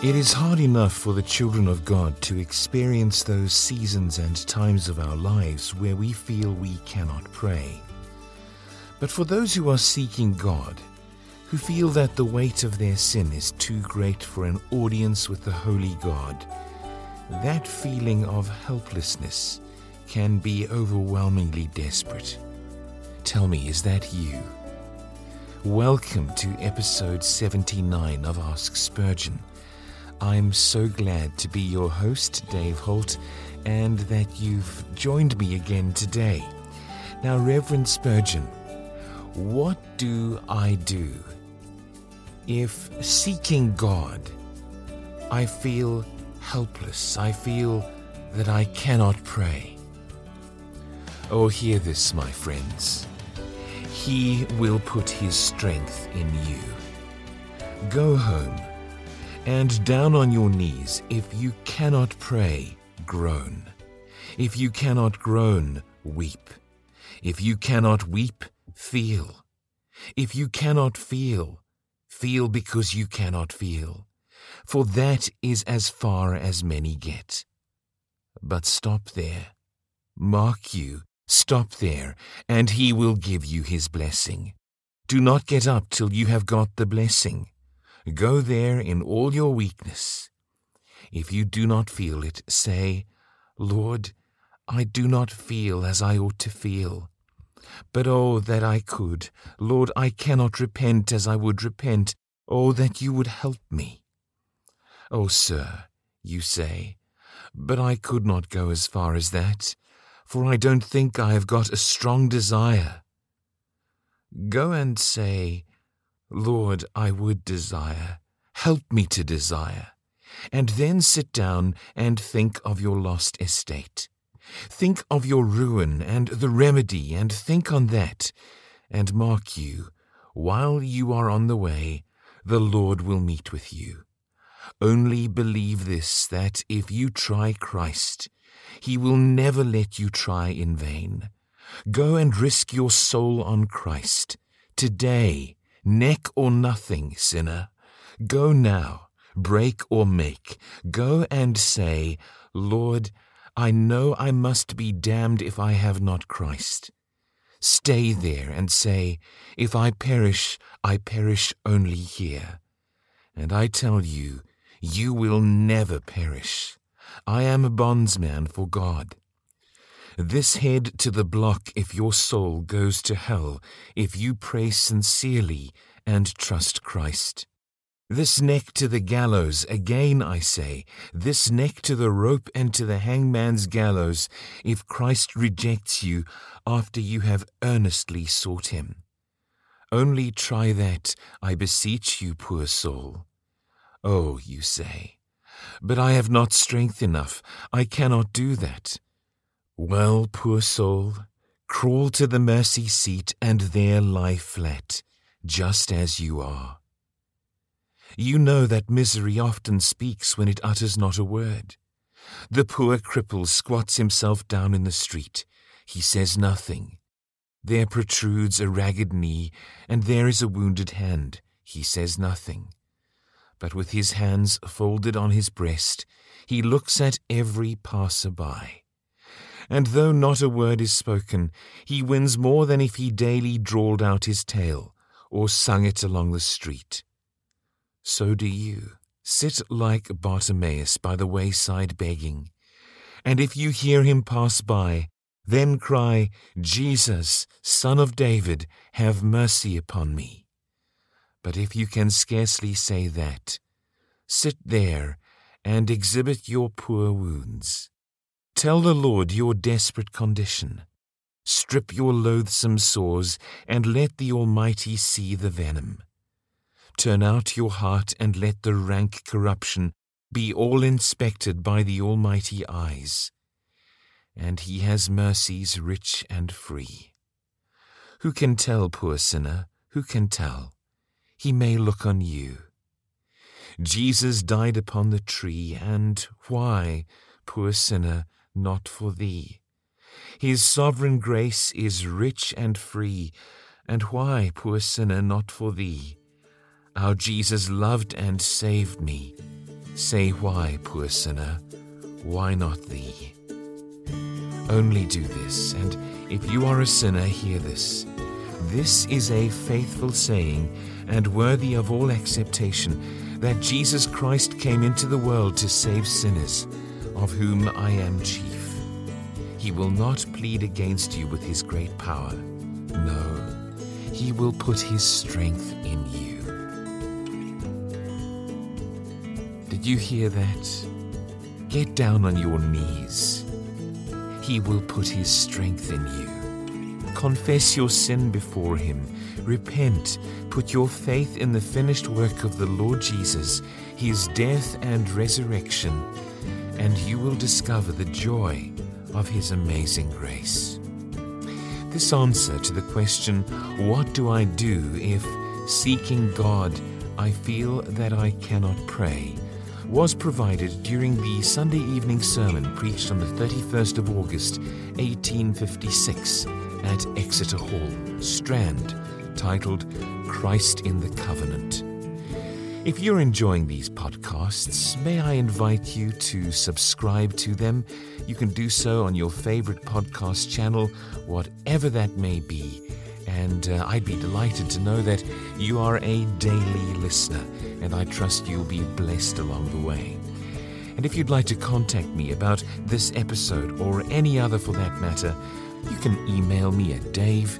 It is hard enough for the children of God to experience those seasons and times of our lives where we feel we cannot pray. But for those who are seeking God, who feel that the weight of their sin is too great for an audience with the Holy God, that feeling of helplessness can be overwhelmingly desperate. Tell me, is that you? Welcome to episode 79 of Ask Spurgeon. I'm so glad to be your host, Dave Holt, and that you've joined me again today. Now, Reverend Spurgeon, what do I do if seeking God I feel helpless? I feel that I cannot pray. Oh, hear this, my friends. He will put His strength in you. Go home and down on your knees, if you cannot pray, groan. If you cannot groan, weep. If you cannot weep, feel. If you cannot feel, feel because you cannot feel. For that is as far as many get. But stop there. Mark you, stop there, and he will give you his blessing. Do not get up till you have got the blessing. Go there in all your weakness. If you do not feel it, say, Lord, I do not feel as I ought to feel. But oh, that I could. Lord, I cannot repent as I would repent. Oh, that you would help me. Oh, sir, you say, but I could not go as far as that, for I don't think I have got a strong desire. Go and say, Lord, I would desire. Help me to desire. And then sit down and think of your lost estate. Think of your ruin and the remedy, and think on that. And mark you, while you are on the way, the Lord will meet with you. Only believe this that if you try Christ, he will never let you try in vain. Go and risk your soul on Christ. Today, Neck or nothing, sinner. Go now, break or make. Go and say, Lord, I know I must be damned if I have not Christ. Stay there and say, If I perish, I perish only here. And I tell you, you will never perish. I am a bondsman for God. This head to the block if your soul goes to hell, if you pray sincerely and trust Christ. This neck to the gallows, again I say, this neck to the rope and to the hangman's gallows, if Christ rejects you after you have earnestly sought him. Only try that, I beseech you, poor soul. Oh, you say, but I have not strength enough, I cannot do that. Well, poor soul, crawl to the mercy seat and there lie flat, just as you are. You know that misery often speaks when it utters not a word. The poor cripple squats himself down in the street. He says nothing. There protrudes a ragged knee, and there is a wounded hand. He says nothing. But with his hands folded on his breast, he looks at every passer by and though not a word is spoken, he wins more than if he daily drawled out his tale or sung it along the street. So do you. Sit like Bartimaeus by the wayside begging, and if you hear him pass by, then cry, Jesus, Son of David, have mercy upon me. But if you can scarcely say that, sit there and exhibit your poor wounds. Tell the Lord your desperate condition. Strip your loathsome sores, and let the Almighty see the venom. Turn out your heart, and let the rank corruption be all inspected by the Almighty eyes. And He has mercies rich and free. Who can tell, poor sinner, who can tell? He may look on you. Jesus died upon the tree, and why, poor sinner, not for thee. His sovereign grace is rich and free, and why, poor sinner, not for thee? Our Jesus loved and saved me. Say why, poor sinner, why not thee? Only do this, and if you are a sinner, hear this. This is a faithful saying and worthy of all acceptation that Jesus Christ came into the world to save sinners, of whom I am chief. He will not plead against you with his great power. No, he will put his strength in you. Did you hear that? Get down on your knees. He will put his strength in you. Confess your sin before him. Repent. Put your faith in the finished work of the Lord Jesus, his death and resurrection, and you will discover the joy of his amazing grace. This answer to the question, What do I do if, seeking God, I feel that I cannot pray? was provided during the Sunday evening sermon preached on the 31st of August, 1856, at Exeter Hall, Strand, titled Christ in the Covenant. If you're enjoying these podcasts, may I invite you to subscribe to them? You can do so on your favorite podcast channel, whatever that may be. And uh, I'd be delighted to know that you are a daily listener, and I trust you'll be blessed along the way. And if you'd like to contact me about this episode or any other for that matter, you can email me at dave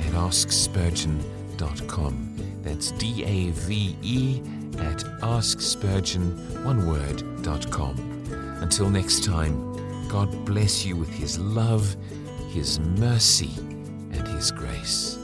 at askspurgeon.com. That's D A V E at askspurgeon, one word, dot com. Until next time, God bless you with His love, His mercy, and His grace.